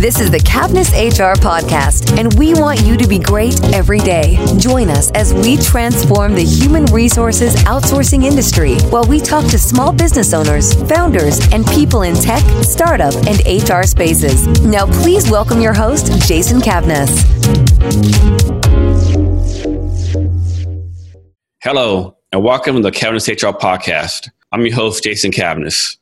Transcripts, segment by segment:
This is the Cavness HR podcast, and we want you to be great every day. Join us as we transform the human resources outsourcing industry while we talk to small business owners, founders, and people in tech, startup, and HR spaces. Now, please welcome your host, Jason Cavness. Hello, and welcome to the Cavness HR podcast. I'm your host, Jason Cavness.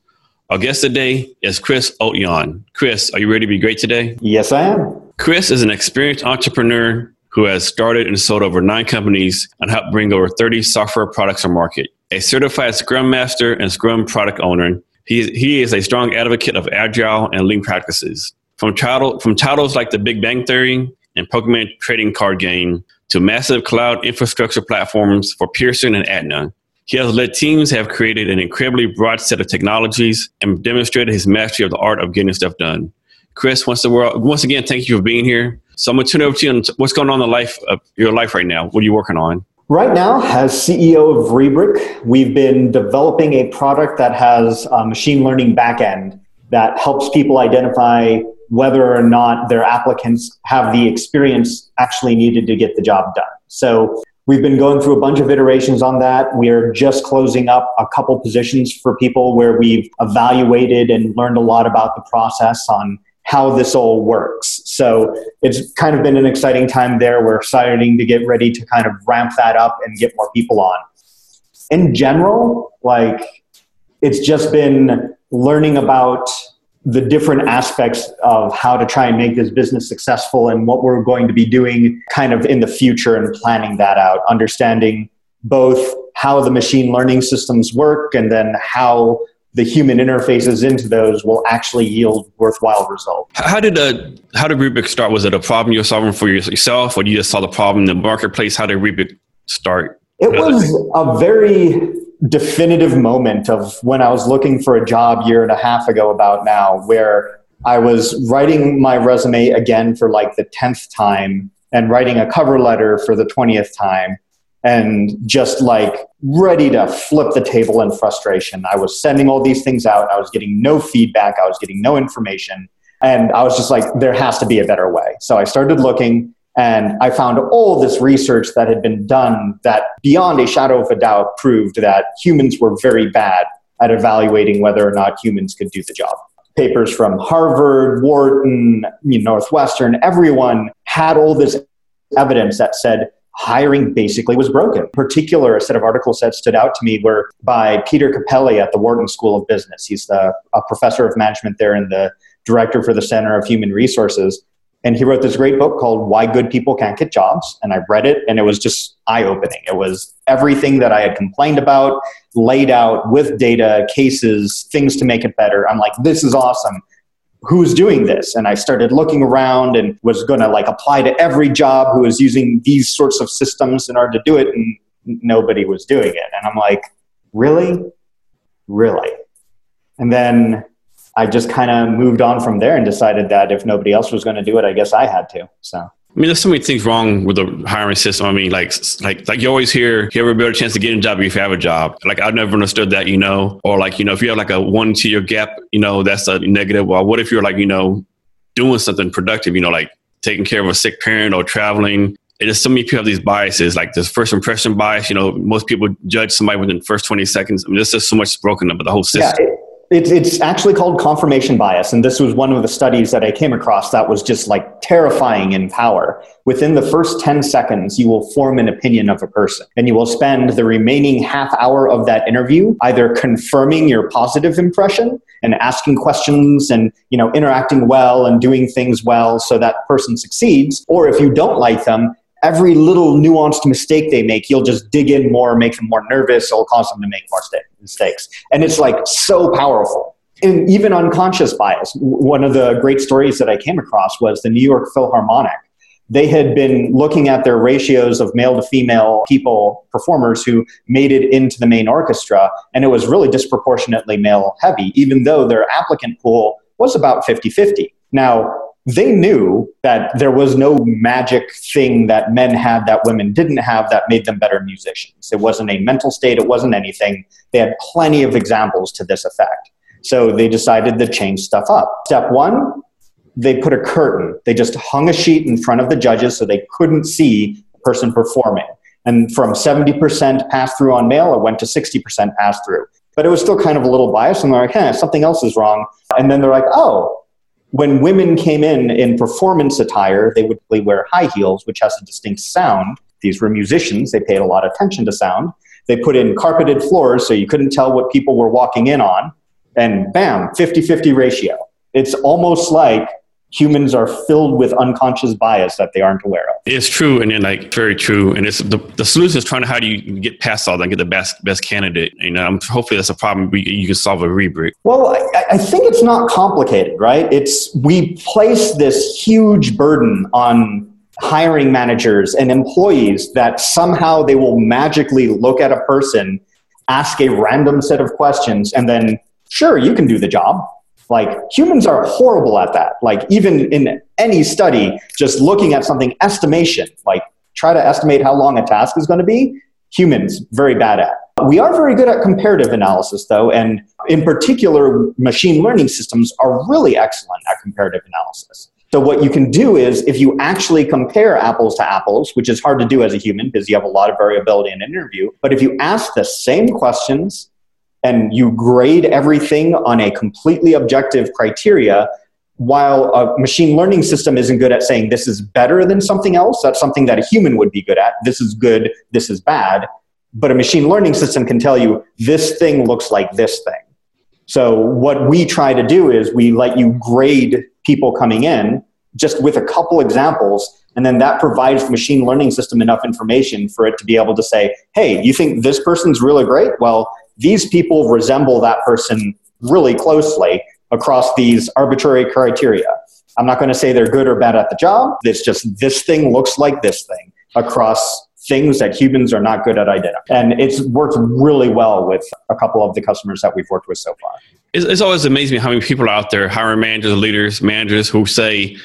Our guest today is Chris Oltyan. Chris, are you ready to be great today? Yes, I am. Chris is an experienced entrepreneur who has started and sold over nine companies and helped bring over 30 software products to market. A certified Scrum Master and Scrum product owner, he, he is a strong advocate of agile and lean practices. From, title, from titles like The Big Bang Theory and Pokemon trading card game to massive cloud infrastructure platforms for Pearson and Aetna, he has led teams have created an incredibly broad set of technologies and demonstrated his mastery of the art of getting stuff done. Chris, once the world, once again, thank you for being here. So I'm to turn over to you on what's going on in the life of your life right now. What are you working on? Right now, as CEO of Rebric, we've been developing a product that has a machine learning backend that helps people identify whether or not their applicants have the experience actually needed to get the job done. So We've been going through a bunch of iterations on that. We're just closing up a couple positions for people where we've evaluated and learned a lot about the process on how this all works. So it's kind of been an exciting time there. We're starting to get ready to kind of ramp that up and get more people on. In general, like it's just been learning about the different aspects of how to try and make this business successful and what we're going to be doing kind of in the future and planning that out, understanding both how the machine learning systems work and then how the human interfaces into those will actually yield worthwhile results. How did uh, how did Rebric start? Was it a problem you're solving for yourself, or you just saw the problem in the marketplace? How did Rebric start? It was a very definitive moment of when I was looking for a job year and a half ago about now where I was writing my resume again for like the 10th time and writing a cover letter for the 20th time and just like ready to flip the table in frustration. I was sending all these things out. I was getting no feedback. I was getting no information. And I was just like, there has to be a better way. So I started looking and I found all this research that had been done that, beyond a shadow of a doubt, proved that humans were very bad at evaluating whether or not humans could do the job. Papers from Harvard, Wharton, Northwestern, everyone had all this evidence that said hiring basically was broken. In particular, a set of articles that stood out to me were by Peter Cappelli at the Wharton School of Business. He's the, a professor of management there and the director for the Center of Human Resources. And he wrote this great book called Why Good People Can't Get Jobs. And I read it and it was just eye opening. It was everything that I had complained about, laid out with data, cases, things to make it better. I'm like, this is awesome. Who's doing this? And I started looking around and was going to like apply to every job who was using these sorts of systems in order to do it. And nobody was doing it. And I'm like, really? Really? And then I just kind of moved on from there and decided that if nobody else was going to do it, I guess I had to. So. I mean, there's so many things wrong with the hiring system. I mean, like, like, like you always hear, you have a better chance to get a job if you have a job. Like, I've never understood that, you know, or like, you know, if you have like a one to year gap, you know, that's a negative. Well, what if you're like, you know, doing something productive, you know, like taking care of a sick parent or traveling? It is so many people have these biases, like this first impression bias. You know, most people judge somebody within the first 20 seconds. I mean, there's just so much broken up the whole system. Yeah, it's, it's actually called confirmation bias. And this was one of the studies that I came across that was just like terrifying in power. Within the first 10 seconds, you will form an opinion of a person. And you will spend the remaining half hour of that interview either confirming your positive impression and asking questions and you know interacting well and doing things well so that person succeeds. Or if you don't like them, every little nuanced mistake they make, you'll just dig in more, make them more nervous, it'll cause them to make more mistakes. And it's like so powerful. And even unconscious bias. One of the great stories that I came across was the New York Philharmonic. They had been looking at their ratios of male to female people, performers who made it into the main orchestra, and it was really disproportionately male heavy, even though their applicant pool was about 50 50. Now, they knew that there was no magic thing that men had that women didn't have that made them better musicians. It wasn't a mental state, it wasn't anything. They had plenty of examples to this effect. So they decided to change stuff up. Step one, they put a curtain. They just hung a sheet in front of the judges so they couldn't see the person performing. And from 70% pass through on male, it went to 60% pass through. But it was still kind of a little biased. And they're like, hey, something else is wrong. And then they're like, oh, when women came in in performance attire, they would wear high heels, which has a distinct sound. These were musicians, they paid a lot of attention to sound. They put in carpeted floors so you couldn't tell what people were walking in on. And bam, 50 50 ratio. It's almost like humans are filled with unconscious bias that they aren't aware of. It's true, and then like very true. And it's the, the solution is trying to how do you get past all that and get the best best candidate. You know, I'm, hopefully that's a problem we, you can solve a Rebric. Well, I, I think it's not complicated, right? It's we place this huge burden on hiring managers and employees that somehow they will magically look at a person, ask a random set of questions, and then sure you can do the job like humans are horrible at that. Like even in any study, just looking at something estimation, like try to estimate how long a task is going to be, humans very bad at. We are very good at comparative analysis though, and in particular, machine learning systems are really excellent at comparative analysis. So what you can do is if you actually compare apples to apples, which is hard to do as a human because you have a lot of variability in an interview, but if you ask the same questions and you grade everything on a completely objective criteria while a machine learning system isn't good at saying this is better than something else. That's something that a human would be good at. This is good. This is bad. But a machine learning system can tell you this thing looks like this thing. So what we try to do is we let you grade people coming in just with a couple examples and then that provides the machine learning system enough information for it to be able to say hey you think this person's really great? Well these people resemble that person really closely across these arbitrary criteria. I'm not going to say they're good or bad at the job. It's just this thing looks like this thing across things that humans are not good at identifying. And it's worked really well with a couple of the customers that we've worked with so far. It's, it's always amazing how many people are out there, hiring managers, leaders, managers who say,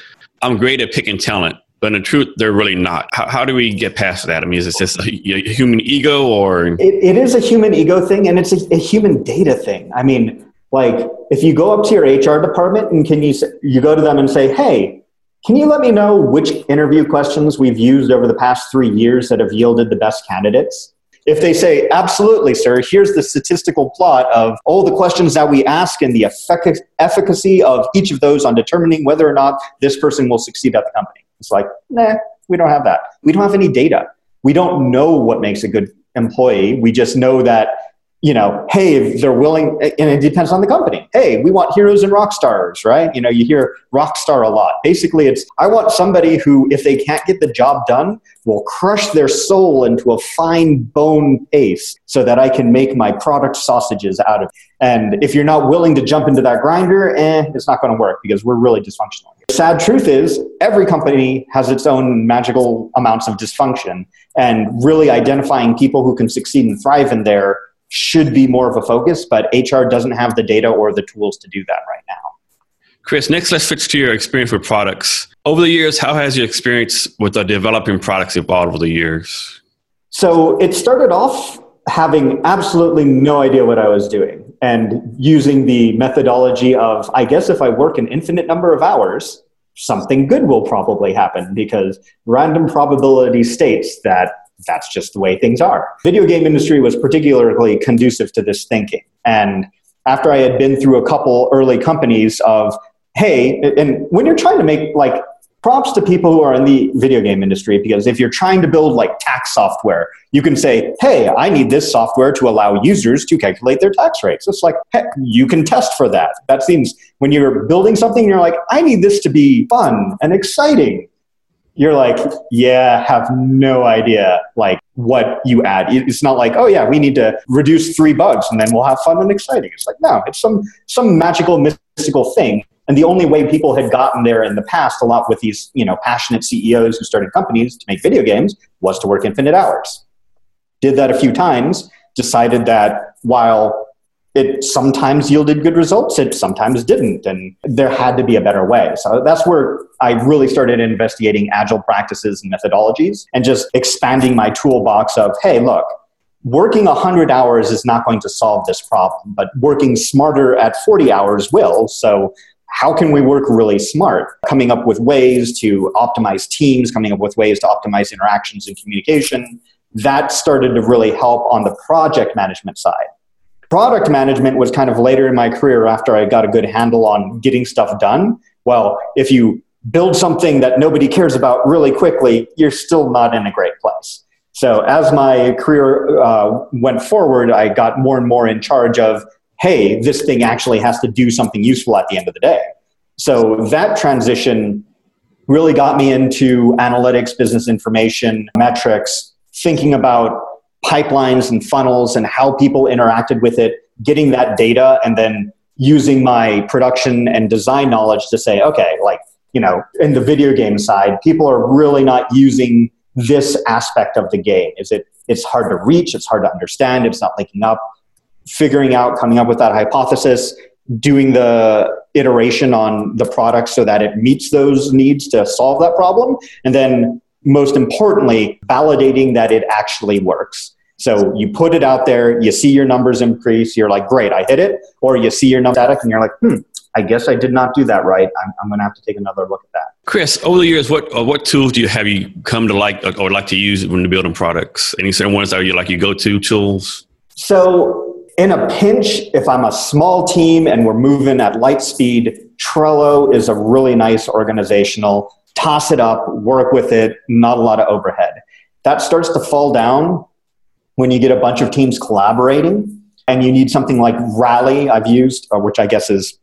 I'm great at picking talent but in truth, they're really not. How, how, do we get past that? I mean, is it just a, a human ego or? It, it is a human ego thing and it's a, a, human data thing. I mean, like if you go up to your HR department and can you, you go to them and say, hey, can you let me know which interview questions we've used over the past three years that have yielded the best candidates? If they say, absolutely, sir, here's the statistical plot of all the questions that we ask and the effic- efficacy of each of those on determining whether or not this person will succeed at the company. It's like, nah, we don't have that. We don't have any data. We don't know what makes a good employee. We just know that, you know, hey, if they're willing, and it depends on the company. Hey, we want heroes and rock stars, right? You know, you hear rock star a lot. Basically, it's I want somebody who, if they can't get the job done, will crush their soul into a fine bone paste so that I can make my product sausages out of it. And if you're not willing to jump into that grinder, eh, it's not going to work because we're really dysfunctional. The sad truth is, every company has its own magical amounts of dysfunction, and really identifying people who can succeed and thrive in there should be more of a focus, but HR doesn't have the data or the tools to do that right now. Chris, next let's switch to your experience with products. Over the years, how has your experience with the developing products evolved over the years? So it started off having absolutely no idea what I was doing and using the methodology of, I guess if I work an infinite number of hours, something good will probably happen because random probability states that that's just the way things are. Video game industry was particularly conducive to this thinking. And after I had been through a couple early companies of, hey, and when you're trying to make like props to people who are in the video game industry because if you're trying to build like tax software, you can say, hey, I need this software to allow users to calculate their tax rates. It's like, heck, you can test for that. That seems, when you're building something, you're like, I need this to be fun and exciting. You're like, yeah, have no idea like what you add. It's not like, oh yeah, we need to reduce three bugs and then we'll have fun and exciting. It's like, no, it's some some magical mystical thing and the only way people had gotten there in the past, a lot with these you know passionate CEOs who started companies to make video games, was to work infinite hours. Did that a few times, decided that while it sometimes yielded good results, it sometimes didn't, and there had to be a better way. So that's where I really started investigating agile practices and methodologies and just expanding my toolbox of, hey, look, working 100 hours is not going to solve this problem, but working smarter at 40 hours will. So how can we work really smart? Coming up with ways to optimize teams, coming up with ways to optimize interactions and communication. That started to really help on the project management side. Product management was kind of later in my career after I got a good handle on getting stuff done. Well, if you build something that nobody cares about really quickly, you're still not in a great place. So as my career uh, went forward, I got more and more in charge of, hey, this thing actually has to do something useful at the end of the day. So that transition really got me into analytics, business information, metrics, thinking about pipelines and funnels and how people interacted with it, getting that data, and then using my production and design knowledge to say, okay, like you know, in the video game side, people are really not using this aspect of the game. Is it? It's hard to reach. It's hard to understand. It's not linking up. Figuring out, coming up with that hypothesis, doing the iteration on the product so that it meets those needs to solve that problem, and then most importantly, validating that it actually works. So you put it out there, you see your numbers increase, you're like, great, I hit it. Or you see your numbers static and you're like, hmm, I guess I did not do that right. I'm, I'm going to have to take another look at that. Chris, over the years, what uh, what tools do you have you come to like or, or like to use when you're building products? Any certain ones that you like your go to tools? So, in a pinch, if I'm a small team and we're moving at light speed, Trello is a really nice organizational. Toss it up, work with it, not a lot of overhead. That starts to fall down when you get a bunch of teams collaborating and you need something like Rally, I've used, uh, which I guess is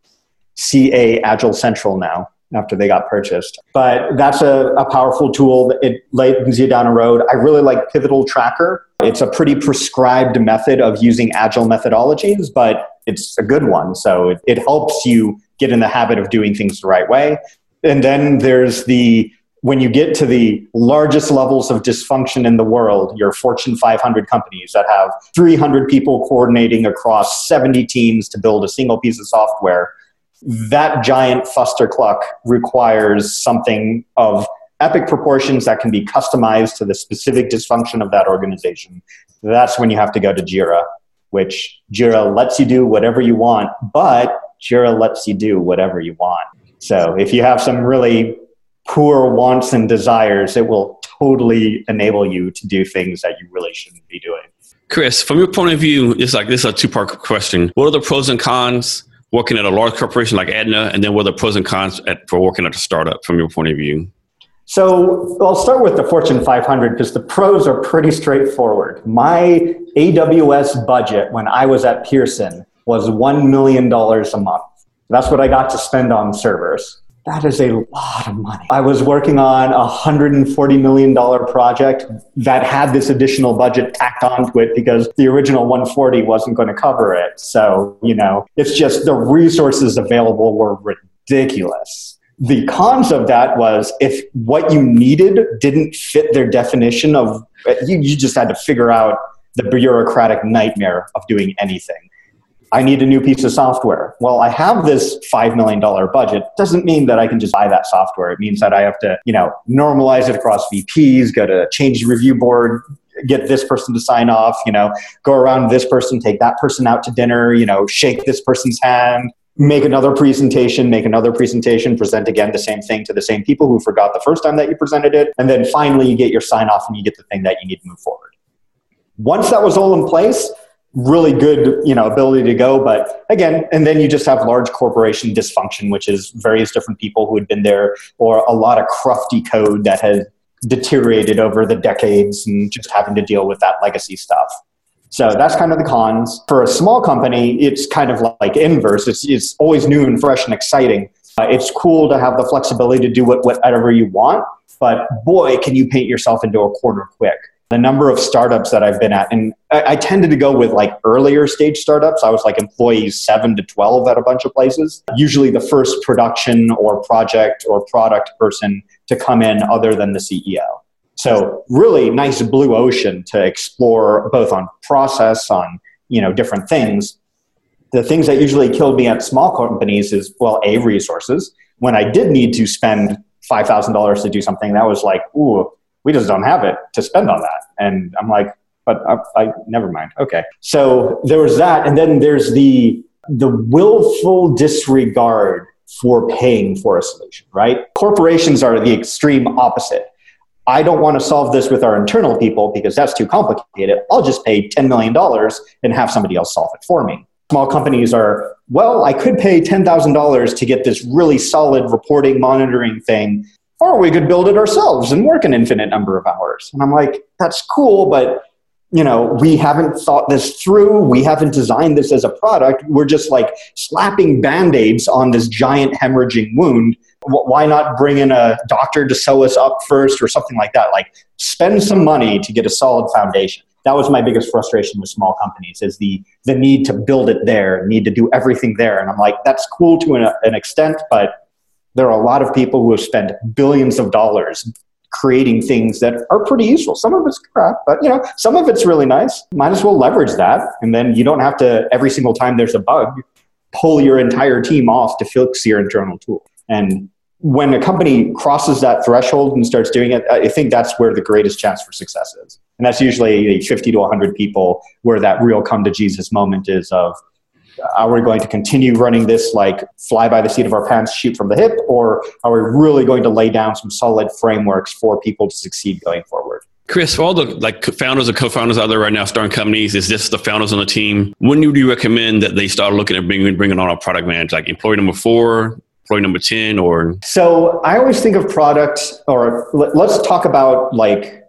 CA Agile Central now after they got purchased. But that's a, a powerful tool. It leads you down a road. I really like Pivotal Tracker. It's a pretty prescribed method of using agile methodologies, but it's a good one. So it, it helps you get in the habit of doing things the right way. And then there's the when you get to the largest levels of dysfunction in the world, your Fortune 500 companies that have 300 people coordinating across 70 teams to build a single piece of software, that giant fustercluck requires something of epic proportions that can be customized to the specific dysfunction of that organization. That's when you have to go to Jira, which Jira lets you do whatever you want, but Jira lets you do whatever you want. So if you have some really poor wants and desires, it will totally enable you to do things that you really shouldn't be doing. Chris, from your point of view, it's like this is a two part question. What are the pros and cons working at a large corporation like Aetna, and then what are the pros and cons at, for working at a startup from your point of view? So I'll start with the Fortune 500 because the pros are pretty straightforward. My AWS budget when I was at Pearson was $1 million a month. That's what I got to spend on servers. That is a lot of money. I was working on a $140 million project that had this additional budget tacked onto it because the original 140 wasn't going to cover it. So, you know, it's just the resources available were ridiculous. The cons of that was if what you needed didn't fit their definition of, you, you just had to figure out the bureaucratic nightmare of doing anything. I need a new piece of software. Well, I have this $5 million budget. Doesn't mean that I can just buy that software. It means that I have to, you know, normalize it across VPs, go to change the review board, get this person to sign off, you know, go around this person, take that person out to dinner, you know, shake this person's hand, make another presentation, make another presentation, present again the same thing to the same people who forgot the first time that you presented it. And then finally you get your sign off and you get the thing that you need to move forward. Once that was all in place, really good you know ability to go but again and then you just have large corporation dysfunction which is various different people who had been there or a lot of crufty code that has deteriorated over the decades and just having to deal with that legacy stuff so that's kind of the cons for a small company it's kind of like inverse it's, it's always new and fresh and exciting uh, it's cool to have the flexibility to do what, whatever you want but boy can you paint yourself into a corner quick the number of startups that I've been at, and I, I, tended to go with like earlier stage startups. I was like employees seven to 12 at a bunch of places. Usually the first production or project or product person to come in other than the CEO. So really nice blue ocean to explore both on process, on, you know, different things. The things that usually killed me at small companies is, well, A, resources. When I did need to spend $5,000 to do something, that was like, ooh, we just don't have it to spend on that. And I'm like, but I, I never mind. Okay. So there was that. And then there's the, the willful disregard for paying for a solution, right? Corporations are the extreme opposite. I don't want to solve this with our internal people because that's too complicated. I'll just pay $10 million and have somebody else solve it for me. Small companies are, well, I could pay $10,000 to get this really solid reporting monitoring thing, or we could build it ourselves and work an infinite number of hours. And I'm like, that's cool, but you know, we haven't thought this through. We haven't designed this as a product. We're just like slapping band aids on this giant hemorrhaging wound. Why not bring in a doctor to sew us up first or something like that? Like, spend some money to get a solid foundation. That was my biggest frustration with small companies is the, the need to build it there, need to do everything there. And I'm like, that's cool to an, an extent, but there are a lot of people who have spent billions of dollars creating things that are pretty useful. Some of it's crap, but you know, some of it's really nice. Might as well leverage that, and then you don't have to every single time there's a bug pull your entire team off to fix your internal tool. And when a company crosses that threshold and starts doing it, I think that's where the greatest chance for success is. And that's usually 50 to 100 people where that real come to Jesus moment is of are we going to continue running this like fly by the seat of our pants, shoot from the hip, or are we really going to lay down some solid frameworks for people to succeed going forward? Chris, for all the like founders or co-founders out there right now starting companies, is this the founders on the team? When do you recommend that they start looking at bringing bringing on a product manager, like employee number four, employee number ten, or? So I always think of product, or let's talk about like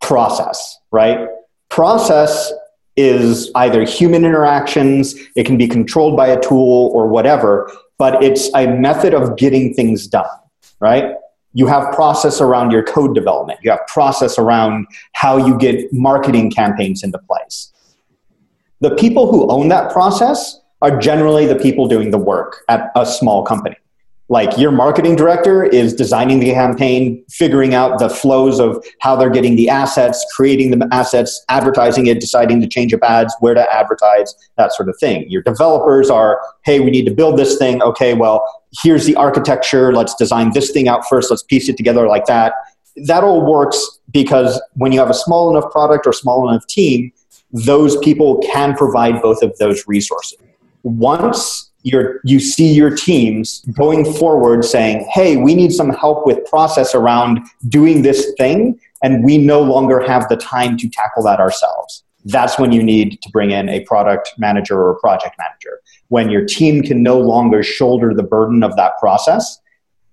process, right? Process is either human interactions, it can be controlled by a tool or whatever, but it's a method of getting things done, right? You have process around your code development. You have process around how you get marketing campaigns into place. The people who own that process are generally the people doing the work at a small company like your marketing director is designing the campaign figuring out the flows of how they're getting the assets creating the assets advertising it deciding to change up ads where to advertise that sort of thing. Your developers are hey we need to build this thing. Okay well here's the architecture. Let's design this thing out first. Let's piece it together like that. That all works because when you have a small enough product or small enough team those people can provide both of those resources. Once you see your teams going forward saying, hey, we need some help with process around doing this thing, and we no longer have the time to tackle that ourselves. That's when you need to bring in a product manager or a project manager. When your team can no longer shoulder the burden of that process,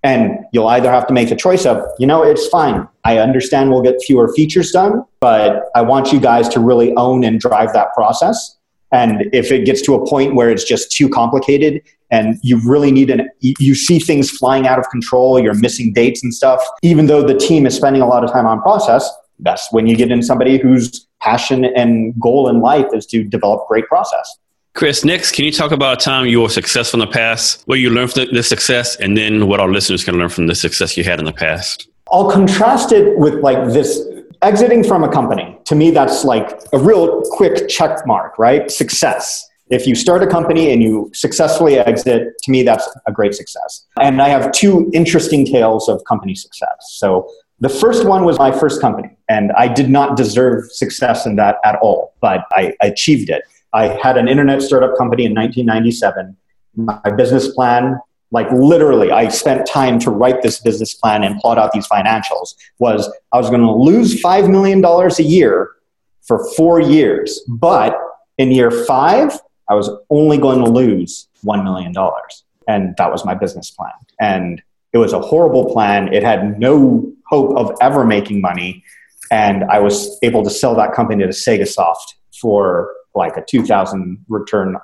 and you'll either have to make the choice of, you know, it's fine. I understand we'll get fewer features done, but I want you guys to really own and drive that process and if it gets to a point where it's just too complicated and you really need an, you see things flying out of control, you're missing dates and stuff, even though the team is spending a lot of time on process, that's when you get in somebody whose passion and goal in life is to develop great process. Chris, next, can you talk about a time you were successful in the past, what you learned from the success, and then what our listeners can learn from the success you had in the past? I'll contrast it with like this exiting from a company, to me, that's like a real quick check mark, right? Success. If you start a company and you successfully exit, to me, that's a great success. And I have two interesting tales of company success. So the first one was my first company, and I did not deserve success in that at all, but I achieved it. I had an internet startup company in 1997. My business plan like literally i spent time to write this business plan and plot out these financials was i was going to lose $5 million a year for four years but in year five i was only going to lose $1 million and that was my business plan. And it was a horrible plan. It had no hope of ever making money. And i was able to sell that company to SegaSoft for like a 2000 return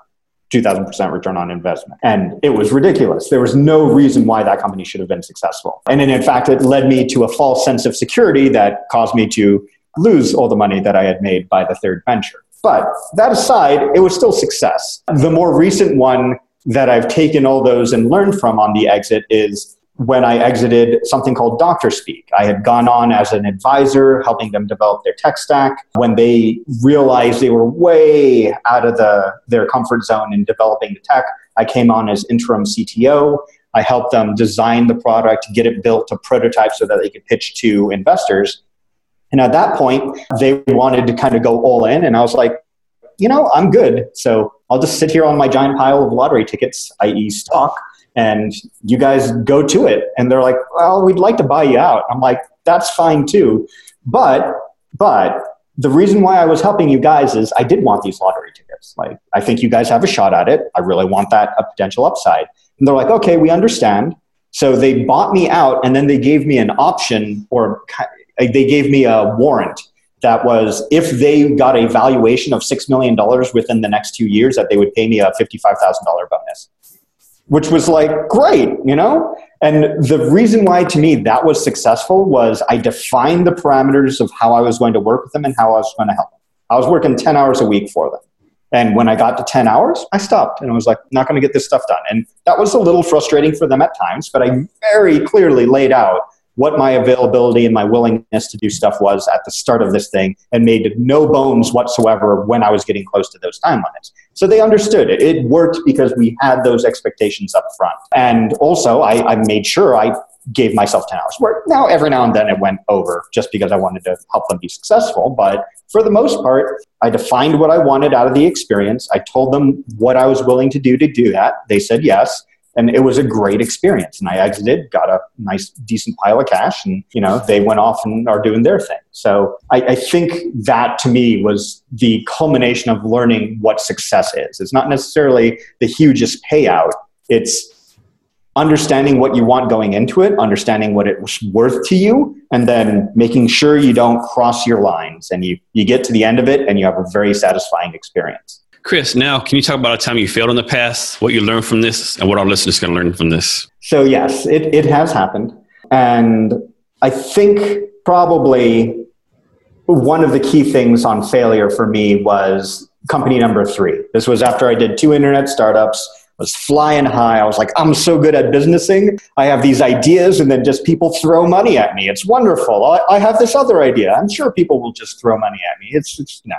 2000% return on investment. And it was ridiculous. There was no reason why that company should have been successful. And in fact, it led me to a false sense of security that caused me to lose all the money that I had made by the third venture. But that aside, it was still success. The more recent one that I've taken all those and learned from on the exit is when I exited something called Doctor Speak. I had gone on as an advisor, helping them develop their tech stack. When they realized they were way out of the, their comfort zone in developing the tech, I came on as interim CTO. I helped them design the product, get it built to prototype so that they could pitch to investors. And at that point, they wanted to kind of go all in. And I was like, you know, I'm good. So I'll just sit here on my giant pile of lottery tickets, i.e., stock, and you guys go to it. And they're like, well, we'd like to buy you out. I'm like, that's fine too. But, but the reason why I was helping you guys is I did want these lottery tickets. Like, I think you guys have a shot at it. I really want that a potential upside. And they're like, okay, we understand. So they bought me out and then they gave me an option or they gave me a warrant that was if they got a valuation of $6 million within the next two years that they would pay me a $55,000 bonus which was like great, you know? And the reason why to me that was successful was I defined the parameters of how I was going to work with them and how I was going to help them. I was working 10 hours a week for them. And when I got to 10 hours, I stopped and I was like, not going to get this stuff done. And that was a little frustrating for them at times, but I very clearly laid out what my availability and my willingness to do stuff was at the start of this thing and made no bones whatsoever when I was getting close to those time limits. So they understood it. It worked because we had those expectations up front. And also, I, I made sure I gave myself 10 hours work. Now, every now and then it went over just because I wanted to help them be successful. But for the most part, I defined what I wanted out of the experience. I told them what I was willing to do to do that. They said yes and it was a great experience. And I exited, got a nice, decent pile of cash, and you know they went off and are doing their thing. So I, I think that to me was the culmination of learning what success is. It's not necessarily the hugest payout. It's understanding what you want going into it, understanding what it's worth to you, and then making sure you don't cross your lines and you, you get to the end of it and you have a very satisfying experience. Chris, now can you talk about a time you failed in the past, what you learned from this, and what our listeners can learn from this? So, yes, it, it has happened. And I think probably one of the key things on failure for me was company number three. This was after I did two internet startups, was flying high. I was like, I'm so good at businessing. I have these ideas, and then just people throw money at me. It's wonderful. I, I have this other idea. I'm sure people will just throw money at me. It's, it's no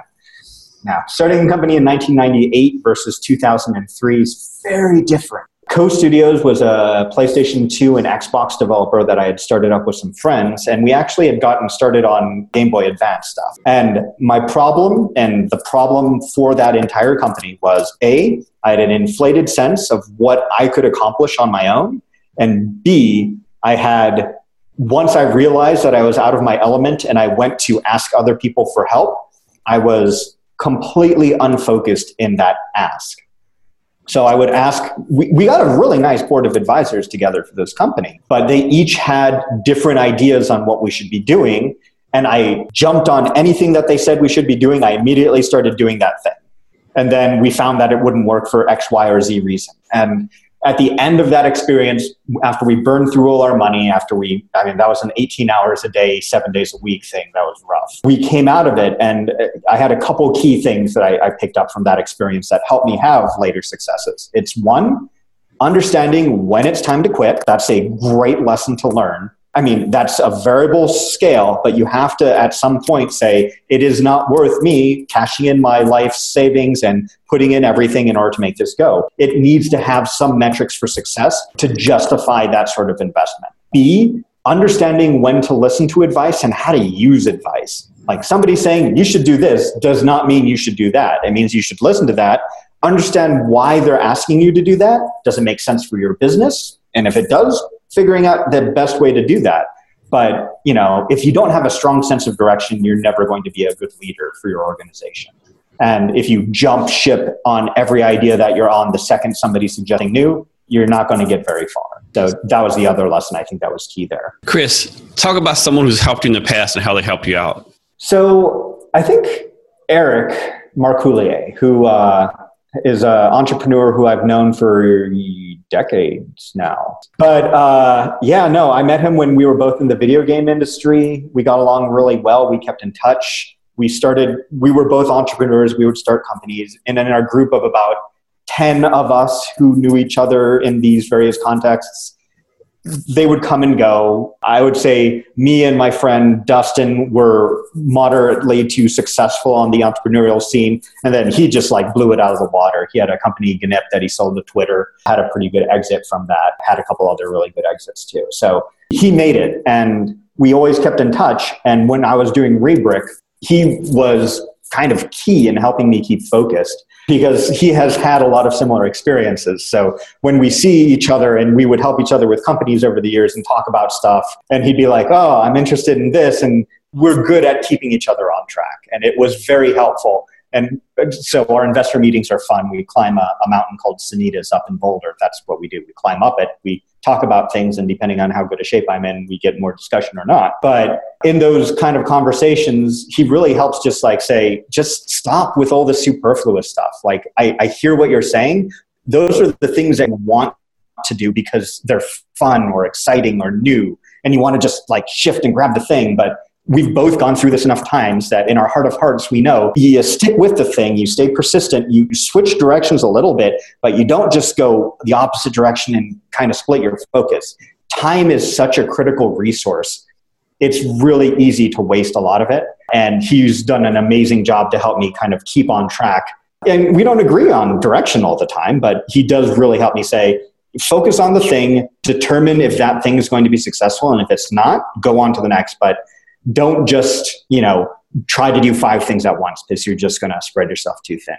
now. Starting a company in 1998 versus 2003 is very different. Co Studios was a PlayStation 2 and Xbox developer that I had started up with some friends, and we actually had gotten started on Game Boy Advance stuff. And my problem and the problem for that entire company was A, I had an inflated sense of what I could accomplish on my own, and B, I had, once I realized that I was out of my element and I went to ask other people for help, I was completely unfocused in that ask. So I would ask, we, we got a really nice board of advisors together for this company, but they each had different ideas on what we should be doing. And I jumped on anything that they said we should be doing. I immediately started doing that thing. And then we found that it wouldn't work for X, Y, or Z reason. And at the end of that experience, after we burned through all our money, after we, I mean, that was an 18 hours a day, seven days a week thing. That was rough. We came out of it, and uh, I had a couple key things that I, I picked up from that experience that helped me have later successes. It's one, understanding when it's time to quit. That's a great lesson to learn. I mean, that's a variable scale, but you have to at some point say, it is not worth me cashing in my life savings and putting in everything in order to make this go. It needs to have some metrics for success to justify that sort of investment. B, understanding when to listen to advice and how to use advice. Like somebody saying you should do this does not mean you should do that. It means you should listen to that, understand why they're asking you to do that. Does it make sense for your business? And if it does, figuring out the best way to do that. But you know, if you don't have a strong sense of direction, you're never going to be a good leader for your organization. And if you jump ship on every idea that you're on the second somebody's suggesting new, you're not going to get very far. So that was the other lesson I think that was key there. Chris, talk about someone who's helped you in the past and how they helped you out. So I think Eric Marcoullier, who uh, is an entrepreneur who I've known for decades now. But uh, yeah, no, I met him when we were both in the video game industry. We got along really well. We kept in touch. We started, we were both entrepreneurs. We would start companies. And in our group of about 10 of us who knew each other in these various contexts, they would come and go. I would say me and my friend Dustin were moderately too successful on the entrepreneurial scene. And then he just like blew it out of the water. He had a company, Gnip, that he sold to Twitter, had a pretty good exit from that, had a couple other really good exits too. So he made it. And we always kept in touch. And when I was doing Rebric, he was kind of key in helping me keep focused because he has had a lot of similar experiences. So when we see each other and we would help each other with companies over the years and talk about stuff, and he'd be like, Oh, I'm interested in this. And we're good at keeping each other on track. And it was very helpful. And so our investor meetings are fun. We climb a, a, mountain called Sanitas up in Boulder. That's what we do. We climb up it. We talk about things, and depending on how good a shape I'm in, we get more discussion or not. But in those kind of conversations, he really helps just like say, just stop with all the superfluous stuff. Like, I, I hear what you're saying. Those are the things that you want to do because they're fun or exciting or new. And you want to just like shift and grab the thing. But we've both gone through this enough times that in our heart of hearts, we know you stick with the thing, you stay persistent, you switch directions a little bit, but you don't just go the opposite direction and kind of split your focus. Time is such a critical resource. It's really easy to waste a lot of it. And he's done an amazing job to help me kind of keep on track. And we don't agree on direction all the time, but he does really help me say, focus on the thing, determine if that thing is going to be successful. And if it's not, go on to the next. But don't just, you know, try to do five things at once because you're just going to spread yourself too thin.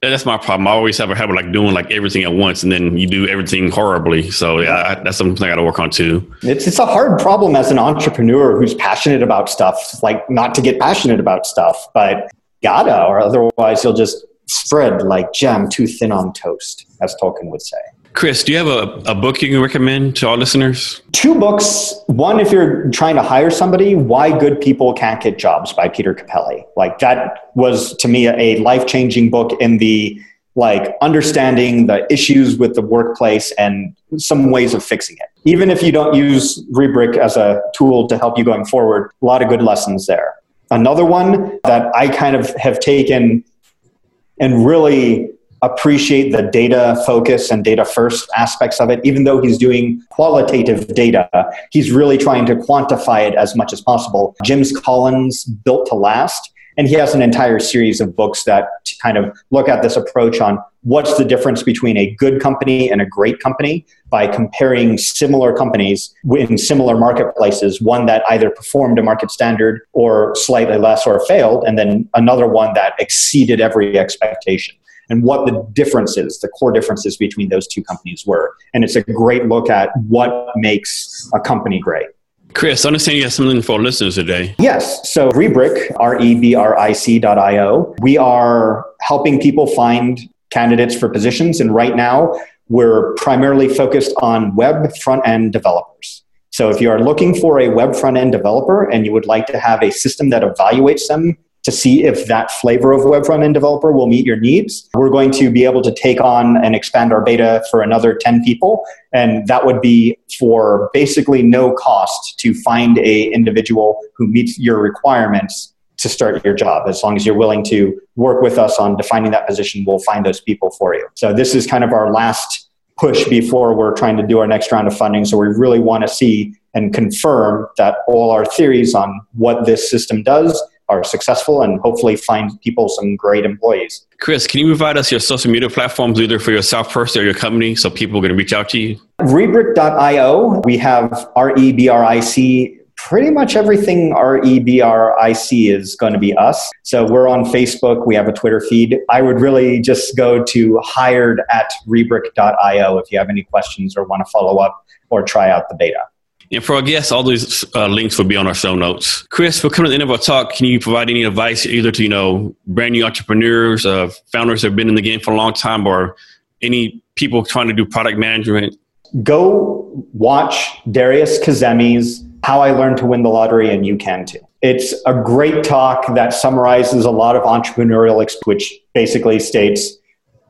That's my problem. I always have a habit like doing like everything at once, and then you do everything horribly. So yeah, I, that's something I got to work on too. It's it's a hard problem as an entrepreneur who's passionate about stuff. Like not to get passionate about stuff, but gotta, or otherwise you'll just spread like jam too thin on toast, as Tolkien would say. Chris, do you have a, a book you can recommend to our listeners? Two books. One, if you're trying to hire somebody, Why Good People Can't Get Jobs by Peter Cappelli. Like that was to me a life changing book in the like understanding the issues with the workplace and some ways of fixing it. Even if you don't use Rebric as a tool to help you going forward, a lot of good lessons there. Another one that I kind of have taken and really appreciate the data focus and data first aspects of it. Even though he's doing qualitative data, he's really trying to quantify it as much as possible. Jim Collins Built to Last, and he has an entire series of books that kind of look at this approach on what's the difference between a good company and a great company by comparing similar companies in similar marketplaces, one that either performed a market standard or slightly less or failed, and then another one that exceeded every expectation and what the differences, the core differences between those two companies were. And it's a great look at what makes a company great. Chris, I understand you have something for listeners today. Yes. So Rebric, R-E-B-R-I-C dot I-O, we are helping people find candidates for positions. And right now, we're primarily focused on web front end developers. So if you are looking for a web front end developer and you would like to have a system that evaluates them to see if that flavor of web front end developer will meet your needs. We're going to be able to take on and expand our beta for another 10 people. And that would be for basically no cost to find a individual who meets your requirements to start your job. As long as you're willing to work with us on defining that position, we'll find those people for you. So this is kind of our last push before we're trying to do our next round of funding. So we really want to see and confirm that all our theories on what this system does are successful and hopefully find people some great employees. Chris, can you provide us your social media platforms either for yourself first or your company so people are going to reach out to you? Rebric.io, we have R E B R I C. Pretty much everything R E B R I C is going to be us. So we're on Facebook. We have a Twitter feed. I would really just go to hired at rebric.io if you have any questions or want to follow up or try out the beta. And for our guests, all these uh, links will be on our show notes. Chris, for coming to the end of our talk, can you provide any advice either to, you know, brand new entrepreneurs, uh, founders that have been in the game for a long time, or any people trying to do product management? Go watch Darius Kazemi's How I Learned to Win the Lottery and You Can Too. It's a great talk that summarizes a lot of entrepreneurial, which basically states,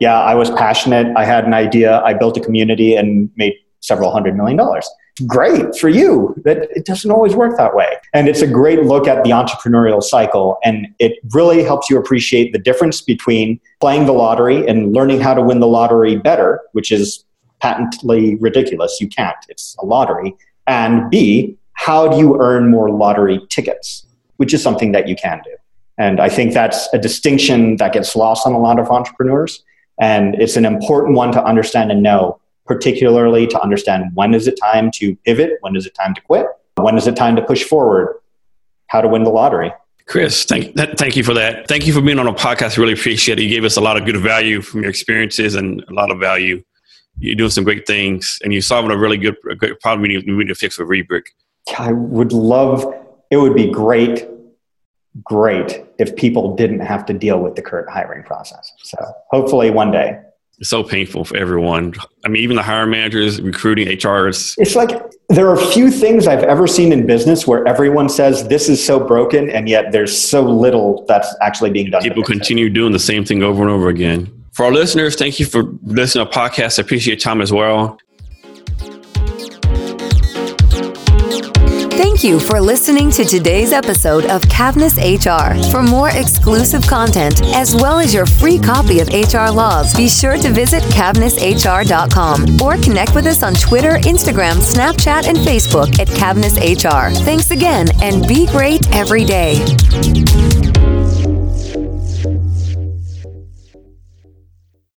yeah, I was passionate. I had an idea. I built a community and made several hundred million dollars great for you but it doesn't always work that way. And it's a great look at the entrepreneurial cycle and it really helps you appreciate the difference between playing the lottery and learning how to win the lottery better which is patently ridiculous. You can't. It's a lottery. And b how do you earn more lottery tickets which is something that you can do. And i think that's a distinction that gets lost on a lot of entrepreneurs and it's an important one to understand and know particularly to understand when is it time to pivot, when is it time to quit, when is it time to push forward, how to win the lottery. Chris, thank, thank you for that. Thank you for being on a podcast. Really appreciate it. You gave us a lot of good value from your experiences and a lot of value. You're doing some great things and you're solving a really good, a good problem we need, we need to fix with Rebric. I would love, it would be great, great if people didn't have to deal with the current hiring process. So hopefully one day. It's so painful for everyone. I mean, even the hiring managers, recruiting, HRs. It's like there are few things I've ever seen in business where everyone says this is so broken, and yet there's so little that's actually being done. People continue it. doing the same thing over and over again. For our listeners, thank you for listening to our podcast. I appreciate your time as well. Thank you for listening to today's episode of Cavness HR. For more exclusive content, as well as your free copy of HR Laws, be sure to visit cavnesshr.com or connect with us on Twitter, Instagram, Snapchat, and Facebook at Cavness HR. Thanks again, and be great every day.